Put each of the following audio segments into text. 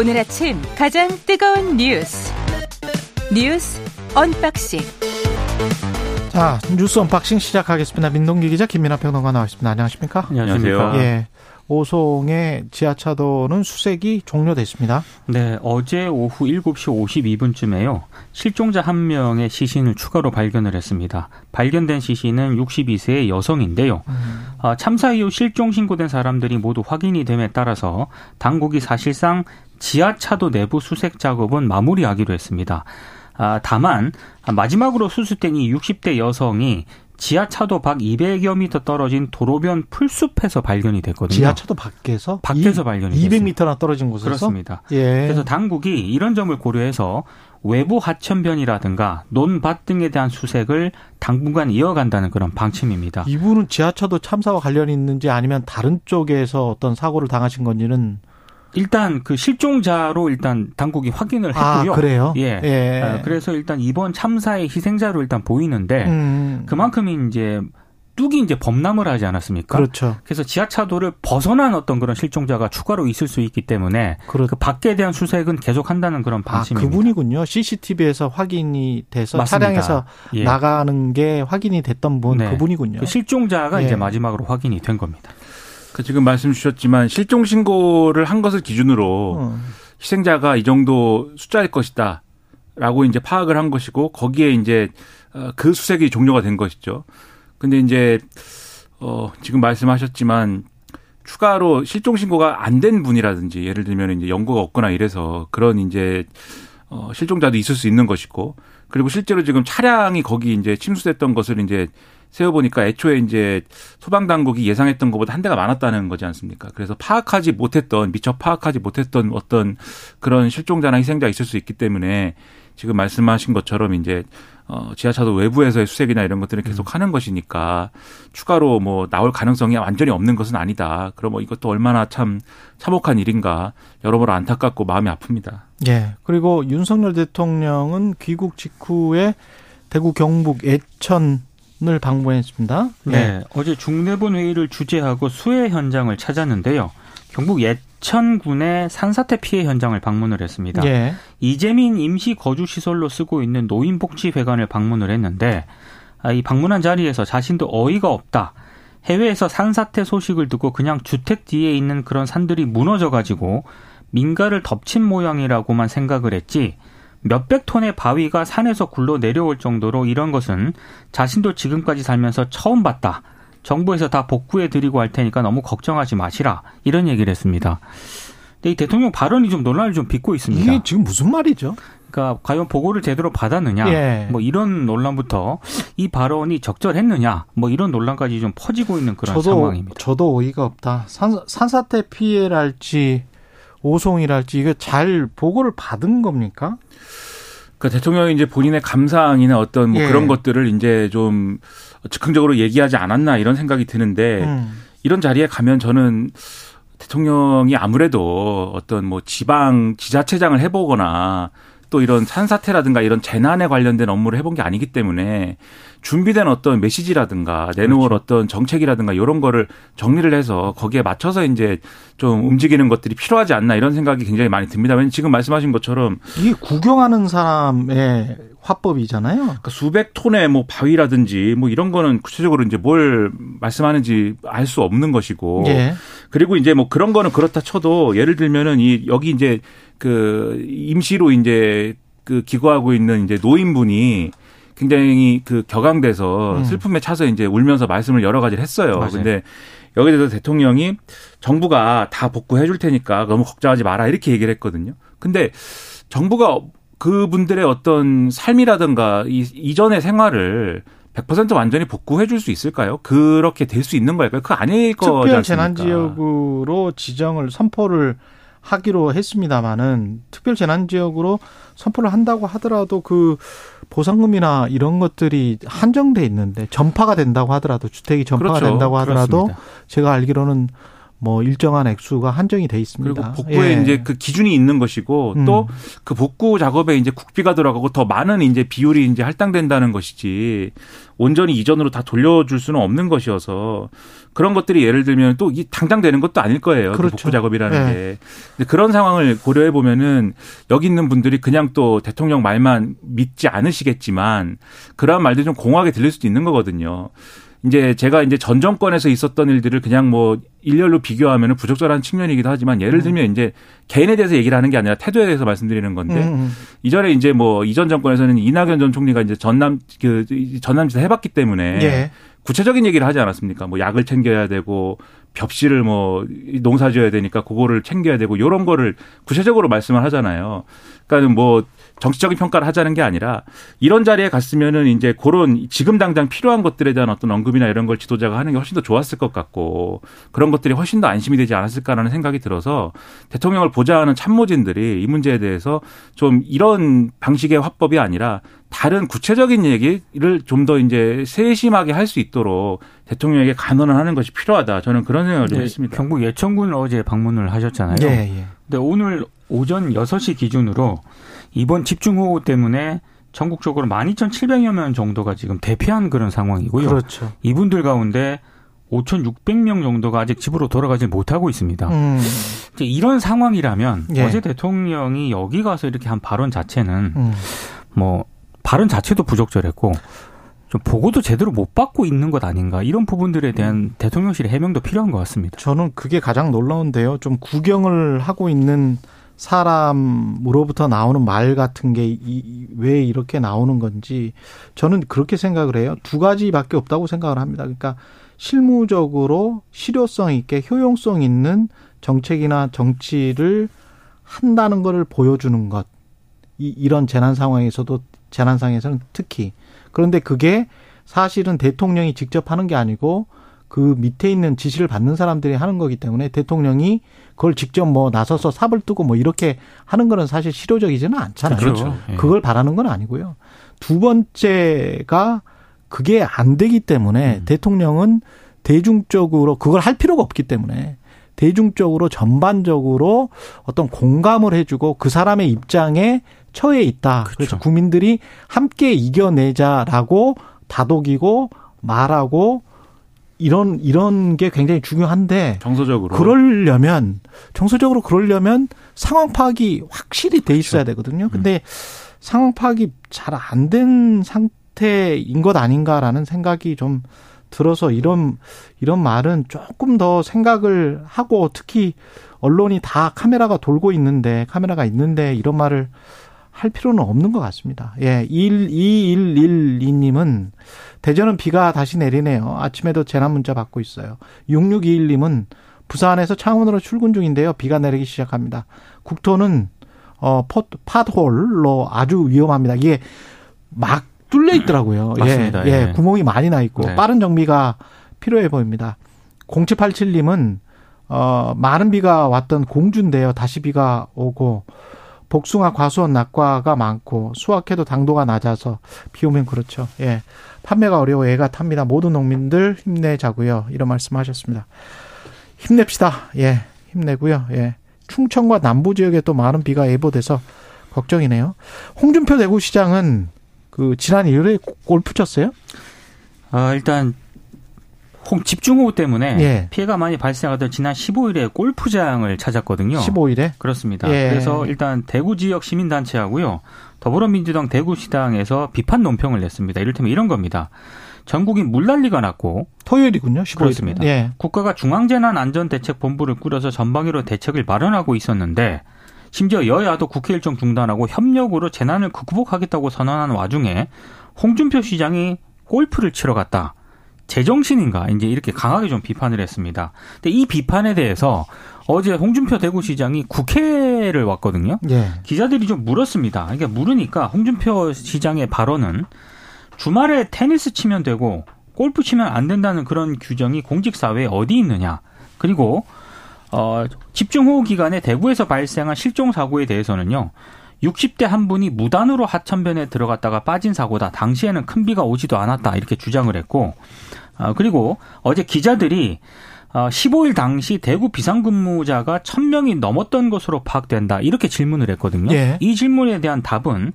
오늘 아침 가장 뜨거운 뉴스 뉴스 언박싱 자 뉴스 언박싱 시작하겠습니다. 민동기 기자 김민하 평론가 나와있습니다. 안녕하십니까? 안녕하세요. 예. 오송의 지하차도는 수색이 종료됐습니다. 네, 어제 오후 7시 52분쯤에요. 실종자 한 명의 시신을 추가로 발견을 했습니다. 발견된 시신은 62세의 여성인데요. 음. 참사 이후 실종 신고된 사람들이 모두 확인이 됨에 따라서 당국이 사실상 지하차도 내부 수색 작업은 마무리하기로 했습니다. 아, 다만 마지막으로 수습된 이 60대 여성이 지하차도 밖 200여 미터 떨어진 도로변 풀숲에서 발견이 됐거든요. 지하차도 밖에서? 밖에서 이, 발견이 200m나 떨어진 곳에서? 그렇습니다. 예. 그래서 당국이 이런 점을 고려해서 외부 하천변이라든가 논밭 등에 대한 수색을 당분간 이어간다는 그런 방침입니다. 이분은 지하차도 참사와 관련이 있는지 아니면 다른 쪽에서 어떤 사고를 당하신 건지는 일단 그 실종자로 일단 당국이 확인을 했고요. 아, 그래요? 예. 예. 아, 그래서 일단 이번 참사의 희생자로 일단 보이는데 음. 그만큼 이제 뚝이 이제 범람을 하지 않았습니까? 그렇죠. 그래서 지하차도를 벗어난 어떤 그런 실종자가 추가로 있을 수 있기 때문에 그렇... 그 밖에 대한 수색은 계속한다는 그런 아, 방침입니다. 아, 그분이군요. CCTV에서 확인이 돼서 맞습니다. 차량에서 예. 나가는 게 확인이 됐던 분 네. 그분이군요. 그 실종자가 예. 이제 마지막으로 확인이 된 겁니다. 그 지금 말씀 주셨지만 실종 신고를 한 것을 기준으로 어. 희생자가 이 정도 숫자일 것이다. 라고 이제 파악을 한 것이고 거기에 이제 어, 그 수색이 종료가 된 것이죠. 근데 이제 어 지금 말씀하셨지만 추가로 실종 신고가 안 된 분이라든지 예를 들면 이제 연고가 없거나 이래서 그런 이제 어 실종자도 있을 수 있는 것이고 그리고 실제로 지금 차량이 거기 이제 침수됐던 것을 이제 세어보니까 애초에 이제 소방당국이 예상했던 것보다 한 대가 많았다는 거지 않습니까? 그래서 파악하지 못했던, 미처 파악하지 못했던 어떤 그런 실종자나 희생자 있을 수 있기 때문에 지금 말씀하신 것처럼 이제 어 지하차도 외부에서의 수색이나 이런 것들을 계속 음. 하는 것이니까 추가로 뭐 나올 가능성이 완전히 없는 것은 아니다. 그럼 뭐 이것도 얼마나 참 참혹한 일인가 여러모로 안타깝고 마음이 아픕니다. 예. 그리고 윤석열 대통령은 귀국 직후에 대구 경북 예천 을 방문했습니다. 네. 네. 어제 중대본 회의를 주재하고 수해 현장을 찾았는데요. 경북 예천군의 산사태 피해 현장을 방문을 했습니다. 예. 이재민 임시 거주 시설로 쓰고 있는 노인복지회관을 방문을 했는데 아, 이 방문한 자리에서 자신도 어이가 없다. 해외에서 산사태 소식을 듣고 그냥 주택 뒤에 있는 그런 산들이 무너져 가지고 민가를 덮친 모양이라고만 생각을 했지 몇백 톤의 바위가 산에서 굴러 내려올 정도로 이런 것은 자신도 지금까지 살면서 처음 봤다. 정부에서 다 복구해 드리고 할 테니까 너무 걱정하지 마시라. 이런 얘기를 했습니다. 근데 이 대통령 발언이 좀 논란을 좀 빚고 있습니다. 이게 지금 무슨 말이죠? 그러니까 과연 보고를 제대로 받았느냐, 예. 뭐 이런 논란부터 이 발언이 적절했느냐, 뭐 이런 논란까지 좀 퍼지고 있는 그런 저도, 상황입니다. 저도 어이가 없다. 산, 산사태 피해랄지 오송이랄지 이게 잘 보고를 받은 겁니까? 그 대통령이 이제 본인의 감상이나 어떤 뭐 예. 그런 것들을 이제 좀 즉흥적으로 얘기하지 않았나 이런 생각이 드는데 음. 이런 자리에 가면 저는 대통령이 아무래도 어떤 뭐 지방 지자체장을 해보거나 또 이런 산사태라든가 이런 재난에 관련된 업무를 해본 게 아니기 때문에 준비된 어떤 메시지라든가 내놓을 그렇죠. 어떤 정책이라든가 이런 거를 정리를 해서 거기에 맞춰서 이제 좀 움직이는 것들이 필요하지 않나 이런 생각이 굉장히 많이 듭니다. 왜냐면 지금 말씀하신 것처럼 이게 구경하는 사람의 화법이잖아요. 그러니까 수백 톤의 뭐 바위라든지 뭐 이런 거는 구체적으로 이제 뭘 말씀하는지 알 수 없는 것이고 예. 그리고 이제 뭐 그런 거는 그렇다 쳐도 예를 들면은 이 여기 이제 그 임시로 이제 그 기거하고 있는 이제 노인분이 굉장히 그 격앙돼서 음. 슬픔에 차서 이제 울면서 말씀을 여러 가지를 했어요. 맞아요. 근데 여기에 대해서 대통령이 정부가 다 복구해 줄 테니까 너무 걱정하지 마라 이렇게 얘기를 했거든요. 근데 정부가 그분들의 어떤 삶이라든가 이 이전의 생활을 100% 완전히 복구해 줄 수 있을까요? 그렇게 될 수 있는 걸까요? 그 아닐 거지 특별 재난 지역으로 지정을 선포를 하기로 했습니다마는 특별 재난 지역으로 선포를 한다고 하더라도 그 보상금이나 이런 것들이 한정돼 있는데 전파가 된다고 하더라도 주택이 전파가 그렇죠. 된다고 하더라도 그렇습니다. 제가 알기로는 뭐 일정한 액수가 한정이 돼 있습니다. 그리고 복구에 예. 이제 그 기준이 있는 것이고 음. 또그 복구 작업에 이제 국비가 들어가고 더 많은 이제 비율이 이제 할당된다는 것이지 온전히 이전으로 다 돌려줄 수는 없는 것이어서 그런 것들이 예를 들면 또 이 당장 되는 것도 아닐 거예요. 그 그렇죠. 복구 작업이라는 예. 게. 근데 그런 상황을 고려해 보면은 여기 있는 분들이 그냥 또 대통령 말만 믿지 않으시겠지만 그러한 말들이 좀 공허하게 들릴 수도 있는 거거든요. 이제 제가 이제 전 정권에서 있었던 일들을 그냥 뭐 일렬로 비교하면 부적절한 측면이기도 하지만 예를 음. 들면 이제 개인에 대해서 얘기를 하는 게 아니라 태도에 대해서 말씀드리는 건데 음, 음. 이전에 이제 뭐 이전 정권에서는 이낙연 전 총리가 이제 전남 그 전남지사 해봤기 때문에 예. 구체적인 얘기를 하지 않았습니까? 뭐 약을 챙겨야 되고 벽실을 뭐 농사 지어야 되니까 그거를 챙겨야 되고 요런 거를 구체적으로 말씀을 하잖아요. 그러니까 뭐 정치적인 평가를 하자는 게 아니라 이런 자리에 갔으면은 이제 그런 지금 당장 필요한 것들에 대한 어떤 언급이나 이런 걸 지도자가 하는 게 훨씬 더 좋았을 것 같고 그런 것들이 훨씬 더 안심이 되지 않았을까라는 생각이 들어서 대통령을 보좌하는 참모진들이 이 문제에 대해서 좀 이런 방식의 화법이 아니라 다른 구체적인 얘기를 좀 더 이제 세심하게 할 수 있도록 대통령에게 간언을 하는 것이 필요하다. 저는 그런 생각을 네, 했습니다. 경북 예천군 어제 방문을 하셨잖아요. 예, 예. 근데 오늘 오전 6시 기준으로 이번 집중호우 때문에 전국적으로 12,700여 명 정도가 지금 대피한 그런 상황이고요. 그렇죠. 이분들 가운데 5,600명 정도가 아직 집으로 돌아가지 못하고 있습니다. 음. 이제 이런 상황이라면 예. 어제 대통령이 여기 가서 이렇게 한 발언 자체는 음. 뭐 발언 자체도 부적절했고 좀 보고도 제대로 못 받고 있는 것 아닌가 이런 부분들에 대한 음. 대통령실의 해명도 필요한 것 같습니다. 저는 그게 가장 놀라운데요. 좀 구경을 하고 있는 사람으로부터 나오는 말 같은 게 왜 이렇게 나오는 건지 저는 그렇게 생각을 해요. 두 가지밖에 없다고 생각을 합니다. 그러니까 실무적으로 실효성 있게 효용성 있는 정책이나 정치를 한다는 것을 보여주는 것. 이, 이런 재난 상황에서도 재난 상황에서는 특히 그런데 그게 사실은 대통령이 직접 하는 게 아니고 그 밑에 있는 지시를 받는 사람들이 하는 거기 때문에 대통령이 그걸 직접 뭐 나서서 삽을 뜨고 뭐 이렇게 하는 거는 사실 실효적이지는 않잖아요. 그렇죠. 예. 그걸 바라는 건 아니고요. 두 번째가 그게 안 되기 때문에 음. 대통령은 대중적으로 그걸 할 필요가 없기 때문에 대중적으로 전반적으로 어떤 공감을 해주고 그 사람의 입장에 처해 있다. 그렇죠. 그래서 국민들이 함께 이겨내자라고 다독이고 말하고 이런 이런 게 굉장히 중요한데 정서적으로 그러려면 정서적으로 그러려면 상황 파악이 확실히 돼 있어야 그렇죠. 되거든요. 음. 근데 음. 상황 파악이 잘 안 된 상태인 것 아닌가라는 생각이 좀 들어서 이런 이런 말은 조금 더 생각을 하고 특히 언론이 다 카메라가 돌고 있는데 카메라가 있는데 이런 말을 할 필요는 없는 것 같습니다. 예, 2112님은 대전은 비가 다시 내리네요. 아침에도 재난 문자 받고 있어요. 6621님은 부산에서 창원으로 출근 중인데요. 비가 내리기 시작합니다. 국토는 어, 폿, 팟홀로 아주 위험합니다. 이게 막 뚫려 있더라고요. 예, 맞습니다. 예, 예, 구멍이 많이 나 있고 네. 빠른 정비가 필요해 보입니다. 0787님은 어, 많은 비가 왔던 공주인데요. 다시 비가 오고 복숭아, 과수원, 낙과가 많고 수확해도 당도가 낮아서 비 오면 그렇죠. 예. 판매가 어려워 애가 탑니다. 모든 농민들 힘내자고요. 이런 말씀하셨습니다. 힘냅시다. 예. 힘내고요. 예. 충청과 남부 지역에 또 많은 비가 예보돼서 걱정이네요. 홍준표 대구시장은 그 지난 일요일에 골프 쳤어요? 아, 일단 홍 집중호우 때문에 예. 피해가 많이 발생하던 지난 15일에 골프장을 찾았거든요. 15일에? 그렇습니다. 예. 그래서 일단 대구 지역 시민단체하고요. 더불어민주당 대구시당에서 비판 논평을 냈습니다. 이를테면 이런 겁니다. 전국인 물난리가 났고 토요일이군요. 15일. 그렇습니다. 예. 국가가 중앙재난안전대책본부를 꾸려서 전방위로 대책을 마련하고 있었는데 심지어 여야도 국회 일정 중단하고 협력으로 재난을 극복하겠다고 선언한 와중에 홍준표 시장이 골프를 치러 갔다. 제정신인가 이제 이렇게 강하게 좀 비판을 했습니다. 근데 이 비판에 대해서 어제 홍준표 대구시장이 국회를 왔거든요. 예. 기자들이 좀 물었습니다. 그러니까 물으니까 홍준표 시장의 발언은 주말에 테니스 치면 되고 골프 치면 안 된다는 그런 규정이 공직사회에 어디 있느냐. 그리고 어, 집중호우 기간에 대구에서 발생한 실종 사고에 대해서는요. 60대 한 분이 무단으로 하천변에 들어갔다가 빠진 사고다. 당시에는 큰 비가 오지도 않았다. 이렇게 주장을 했고, 아, 그리고 어제 기자들이 15일 어, 당시 대구 비상근무자가 1000명이 넘었던 것으로 파악된다. 이렇게 질문을 했거든요. 예. 이 질문에 대한 답은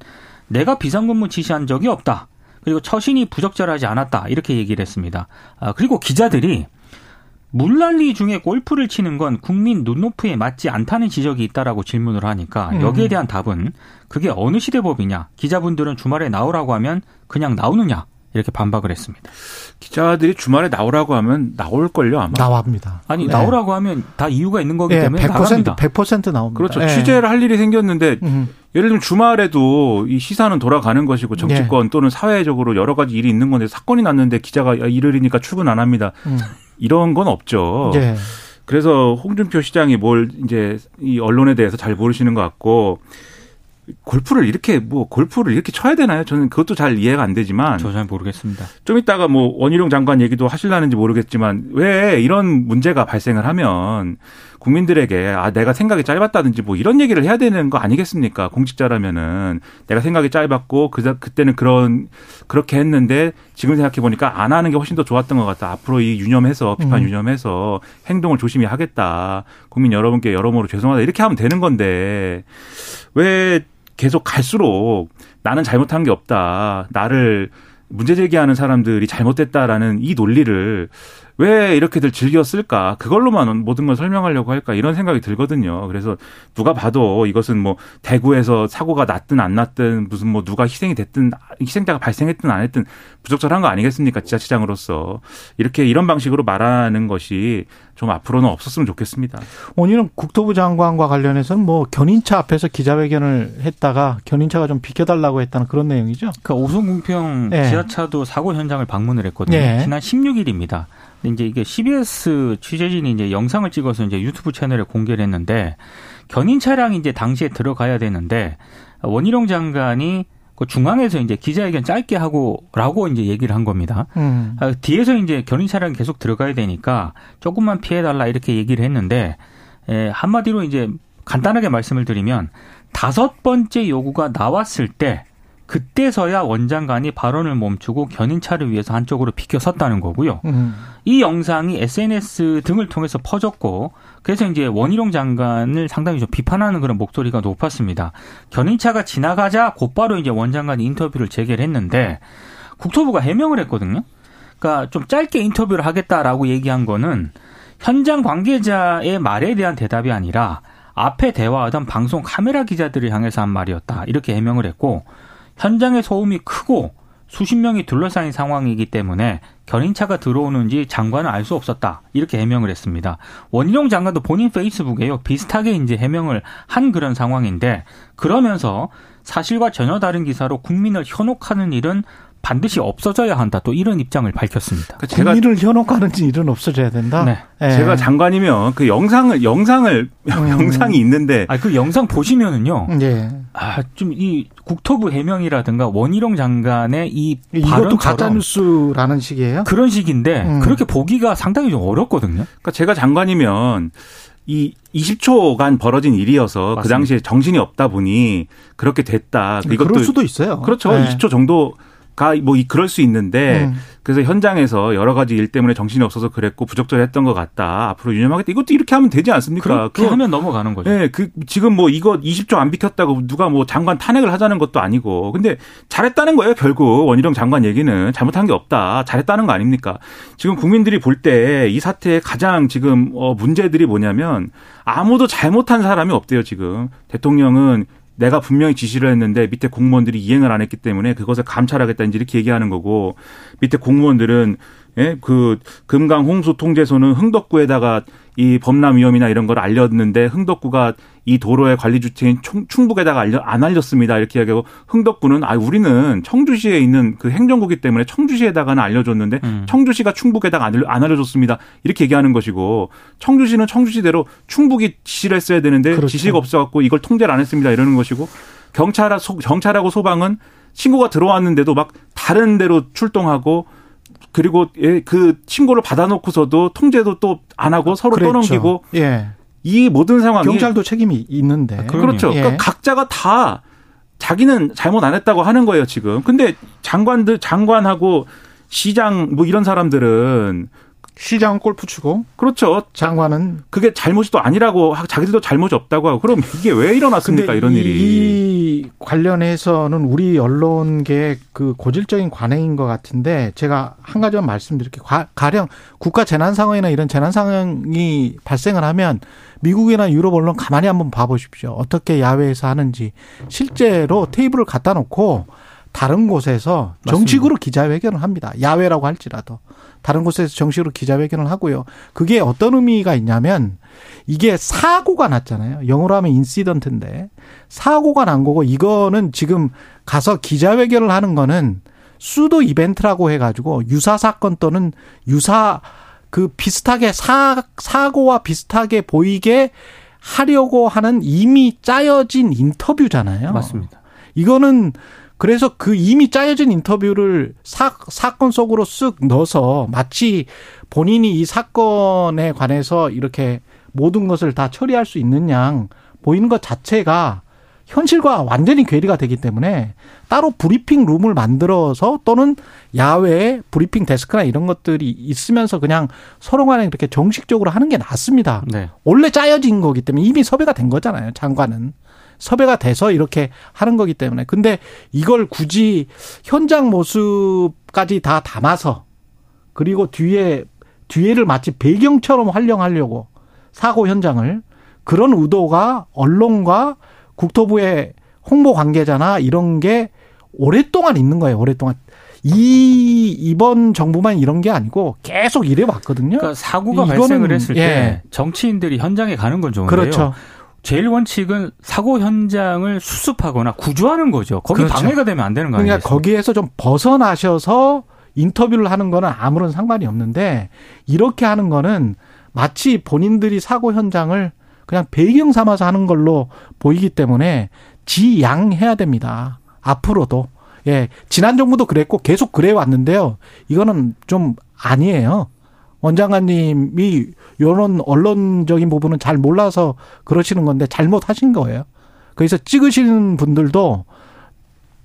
내가 비상근무 지시한 적이 없다. 그리고 처신이 부적절하지 않았다. 이렇게 얘기를 했습니다. 아, 그리고 기자들이 물난리 중에 골프를 치는 건 국민 눈높이에 맞지 않다는 지적이 있다라고 질문을 하니까 음. 여기에 대한 답은 그게 어느 시대 법이냐. 기자분들은 주말에 나오라고 하면 그냥 나오느냐. 이렇게 반박을 했습니다. 기자들이 주말에 나오라고 하면 나올 걸요, 아마. 나옵니다. 아니, 네. 나오라고 하면 다 이유가 있는 거기 네, 때문에 100% 나갑니다. 100% 나옵니다. 그렇죠. 네. 취재를 할 일이 생겼는데 음. 예를 들면 주말에도 이 시사는 돌아가는 것이고 정치권 네. 또는 사회적으로 여러 가지 일이 있는 건데 사건이 났는데 기자가 일요일이니까 출근 안 합니다. 음. 이런 건 없죠. 네. 그래서 홍준표 시장이 뭘 이제 이 언론에 대해서 잘 모르시는 것 같고 골프를 이렇게 뭐 골프를 이렇게 쳐야 되나요? 저는 그것도 잘 이해가 안 되지만 저 잘 모르겠습니다. 좀 이따가 뭐 원희룡 장관 얘기도 하실라는지 모르겠지만 왜 이런 문제가 발생을 하면 국민들에게 아 내가 생각이 짧았다든지 뭐 이런 얘기를 해야 되는 거 아니겠습니까? 공직자라면은 내가 생각이 짧았고 그 그때는 그런 그렇게 했는데 지금 생각해 보니까 안 하는 게 훨씬 더 좋았던 것 같다. 앞으로 이 유념해서 비판 음. 유념해서 행동을 조심히 하겠다. 국민 여러분께 여러모로 죄송하다 이렇게 하면 되는 건데 왜 계속 갈수록 나는 잘못한 게 없다. 나를 문제 제기하는 사람들이 잘못됐다라는 이 논리를 왜 이렇게들 즐겼을까? 그걸로만 모든 걸 설명하려고 할까? 이런 생각이 들거든요. 그래서 누가 봐도 이것은 뭐 대구에서 사고가 났든 안 났든 무슨 뭐 누가 희생이 됐든 희생자가 발생했든 안 했든 부적절한 거 아니겠습니까? 지자체장으로서. 이렇게 이런 방식으로 말하는 것이 좀 앞으로는 없었으면 좋겠습니다. 오늘은 국토부 장관과 관련해서는 뭐 견인차 앞에서 기자회견을 했다가 견인차가 좀 비켜달라고 했다는 그런 내용이죠. 그 오송궁평 네. 지하차도 사고 현장을 방문을 했거든요. 네. 지난 16일입니다. 이제 이게 CBS 취재진이 이제 영상을 찍어서 이제 유튜브 채널에 공개를 했는데 견인 차량이 이제 당시에 들어가야 되는데 원희룡 장관이 그 중앙에서 이제 기자회견 짧게 하고라고 이제 얘기를 한 겁니다. 음. 아, 뒤에서 이제 견인 차량이 계속 들어가야 되니까 조금만 피해 달라 이렇게 얘기를 했는데 에, 한마디로 이제 간단하게 말씀을 드리면 다섯 번째 요구가 나왔을 때 그때서야 원장관이 발언을 멈추고 견인차를 위해서 한쪽으로 비켜 섰다는 거고요. 음. 이 영상이 SNS 등을 통해서 퍼졌고 그래서 이제 원희룡 장관을 상당히 좀 비판하는 그런 목소리가 높았습니다. 견인차가 지나가자 곧바로 이제 원장관이 인터뷰를 재개를 했는데 국토부가 해명을 했거든요. 그러니까 좀 짧게 인터뷰를 하겠다라고 얘기한 거는 현장 관계자의 말에 대한 대답이 아니라 앞에 대화하던 방송 카메라 기자들을 향해서 한 말이었다. 이렇게 해명을 했고 현장의 소음이 크고 수십 명이 둘러싸인 상황이기 때문에 견인차가 들어오는지 장관은 알 수 없었다. 이렇게 해명을 했습니다. 원희룡 장관도 본인 페이스북에요. 비슷하게 이제 해명을 한 그런 상황인데 그러면서 사실과 전혀 다른 기사로 국민을 현혹하는 일은 반드시 없어져야 한다. 또 이런 입장을 밝혔습니다. 그 제가 국민을 현혹하는 일은 없어져야 된다. 네. 네. 제가 장관이면 그 영상을 영상을 음. 영상이 있는데 아 그 영상 보시면은요. 네. 아좀 이 국토부 해명이라든가 원희룡 장관의 이 이것도 가짜 뉴스라는 식이에요? 그런 식인데 음. 그렇게 보기가 상당히 좀 어렵거든요. 그러니까 제가 장관이면 이 20초간 벌어진 일이어서 그 맞습니다. 그 당시에 정신이 없다 보니 그렇게 됐다. 이것도 그럴 수도 있어요. 그렇죠. 네. 20초 정도 가뭐 그럴 수 있는데 음. 그래서 현장에서 여러 가지 일 때문에 정신이 없어서 그랬고 부적절했던 것 같다. 앞으로 유념하겠다. 이것도 이렇게 하면 되지 않습니까? 그렇게 그 하면 넘어가는 거죠. 네, 그 지금 뭐 이거 20조 안 비켰다고 누가 뭐 장관 탄핵을 하자는 것도 아니고 근데 잘했다는 거예요. 결국 원희룡 장관 얘기는 잘못한 게 없다. 잘했다는 거 아닙니까? 지금 국민들이 볼 때 이 사태의 가장 지금 어 문제들이 뭐냐면 아무도 잘못한 사람이 없대요. 지금 대통령은 내가 분명히 지시를 했는데 밑에 공무원들이 이행을 안 했기 때문에 그것을 감찰하겠다 이제 이렇게 얘기하는 거고 밑에 공무원들은 예, 그 금강 홍수 통제소는 흥덕구에다가 이 범람 위험이나 이런 걸 알렸는데 흥덕구가 이 도로의 관리 주체인 충북에다가 알려, 안 알렸습니다. 이렇게 얘기하고 흥덕구는 아 우리는 청주시에 있는 그 행정국이기 때문에 청주시에다가는 알려줬는데 음. 청주시가 충북에다가 안, 안 알려줬습니다. 이렇게 얘기하는 것이고 청주시는 청주시대로 충북이 지시를 했어야 되는데 그렇죠. 지시가 없어갖고 이걸 통제를 안 했습니다. 이러는 것이고 경찰 경찰하고 소방은 신고가 들어왔는데도 막 다른 데로 출동하고 그리고 예, 그 신고를 받아놓고서도 통제도 또 안 하고 서로 그랬죠. 떠넘기고 예. 이 모든 상황이 경찰도 책임이 있는데 아, 그렇죠. 예. 그러니까 각자가 다 자기는 잘못 안 했다고 하는 거예요 지금. 근데 장관들 장관하고 시장 뭐 이런 사람들은 시장은 골프 치고 그렇죠. 장관은 그게 잘못이 또 아니라고 자기들도 잘못이 없다고 하고 그럼 이게 왜 일어났습니까 이런 이, 일이 이 관련해서는 우리 언론계 그 고질적인 관행인 것 같은데 제가 한 가지만 말씀드릴게요. 가령 국가 재난 상황이나 이런 재난 상황이 발생을 하면 미국이나 유럽 언론 가만히 한번 봐 보십시오. 어떻게 야외에서 하는지 실제로 테이블을 갖다 놓고 다른 곳에서 정식으로 기자회견을 합니다. 야외라고 할지라도. 다른 곳에서 정식으로 기자회견을 하고요. 그게 어떤 의미가 있냐면 이게 사고가 났잖아요. 영어로 하면 인시던트인데 사고가 난 거고 이거는 지금 가서 기자회견을 하는 거는 수도 이벤트라고 해가지고 유사 사건 또는 유사 그 비슷하게 사, 사고와 비슷하게 보이게 하려고 하는 이미 짜여진 인터뷰잖아요. 맞습니다. 이거는 그래서 그 이미 짜여진 인터뷰를 사, 사건 속으로 쓱 넣어서 마치 본인이 이 사건에 관해서 이렇게 모든 것을 다 처리할 수 있는 양 보이는 것 자체가 현실과 완전히 괴리가 되기 때문에 따로 브리핑 룸을 만들어서 또는 야외에 브리핑 데스크나 이런 것들이 있으면서 그냥 서로 간에 이렇게 정식적으로 하는 게 낫습니다. 네. 원래 짜여진 거기 때문에 이미 섭외가 된 거잖아요. 장관은. 섭외가 돼서 이렇게 하는 거기 때문에. 근데 이걸 굳이 현장 모습까지 다 담아서 그리고 뒤에 뒤에를 마치 배경처럼 활용하려고 사고 현장을 그런 의도가 언론과 국토부의 홍보 관계자나 이런 게 오랫동안 있는 거예요. 오랫동안. 이 이번 정부만 이런 게 아니고 계속 이래 왔거든요. 그러니까 사고가 발생을 했을 예. 때 정치인들이 현장에 가는 건 좋은데요. 그렇죠. 제일 원칙은 사고 현장을 수습하거나 구조하는 거죠. 거기 그렇죠. 방해가 되면 안 되는 거 아니에요? 그러니까 거기에서 좀 벗어나셔서 인터뷰를 하는 거는 아무런 상관이 없는데 이렇게 하는 거는 마치 본인들이 사고 현장을 그냥 배경 삼아서 하는 걸로 보이기 때문에 지양해야 됩니다. 앞으로도. 예. 지난 정부도 그랬고 계속 그래 왔는데요. 이거는 좀 아니에요. 원장관님이 이런 언론적인 부분은 잘 몰라서 그러시는 건데 잘못하신 거예요. 그래서 찍으시는 분들도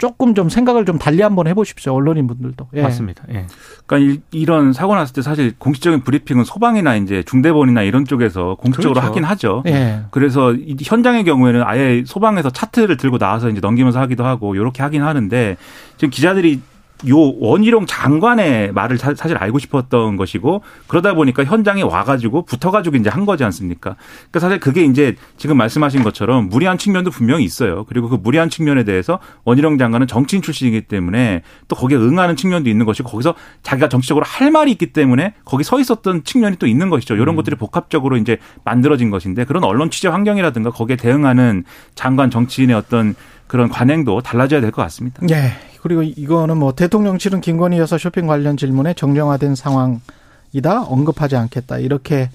조금 좀 생각을 좀 달리 한번 해보십시오. 언론인 분들도. 예. 맞습니다. 예. 그러니까 이, 런 사고 났을 때 사실 공식적인 브리핑은 소방이나 이제 중대본이나 이런 쪽에서 공식적으로 그렇죠. 하긴 하죠. 예. 그래서 이 현장의 경우에는 아예 소방에서 차트를 들고 나와서 이제 넘기면서 하기도 하고 이렇게 하긴 하는데 지금 기자들이 요 원희룡 장관의 말을 사실 알고 싶었던 것이고 그러다 보니까 현장에 와가지고 붙어가지고 이제 한 거지 않습니까? 그러니까 사실 그게 이제 지금 말씀하신 것처럼 무리한 측면도 분명히 있어요. 그리고 그 무리한 측면에 대해서 원희룡 장관은 정치인 출신이기 때문에 또 거기에 응하는 측면도 있는 것이고 거기서 자기가 정치적으로 할 말이 있기 때문에 거기 서 있었던 측면이 또 있는 것이죠. 이런 음. 것들이 복합적으로 이제 만들어진 것인데 그런 언론 취재 환경이라든가 거기에 대응하는 장관 정치인의 어떤 그런 관행도 달라져야 될 것 같습니다. 네. 그리고 이거는 뭐 대통령실은 김건희 여사 쇼핑 관련 질문에 정정화된 상황이다 언급하지 않겠다 이렇게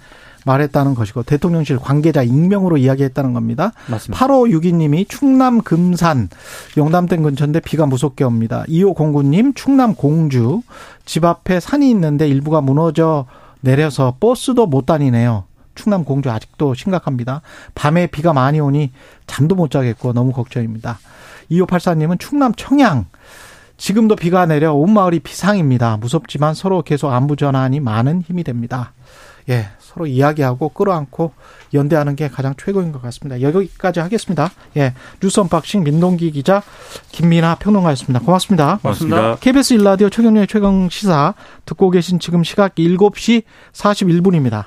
말했다는 것이고 대통령실 관계자 익명으로 이야기했다는 겁니다. 맞습니다. 8562님이 충남 금산 용담댐 근처인데 비가 무섭게 옵니다. 2509님 충남 공주 집 앞에 산이 있는데 일부가 무너져 내려서 버스도 못 다니네요. 충남 공주 아직도 심각합니다. 밤에 비가 많이 오니 잠도 못 자겠고 너무 걱정입니다. 2584님은 충남 청양 지금도 비가 내려 온 마을이 비상입니다. 무섭지만 서로 계속 안부 전하니 많은 힘이 됩니다. 예, 서로 이야기하고 끌어안고 연대하는 게 가장 최고인 것 같습니다. 여기까지 하겠습니다. 예, 뉴스 unboxing 민동기 기자 김민하 평론가였습니다. 고맙습니다. 고맙습니다. KBS 일라디오 최경영의 최강 시사 듣고 계신 지금 시각 7시 41분입니다.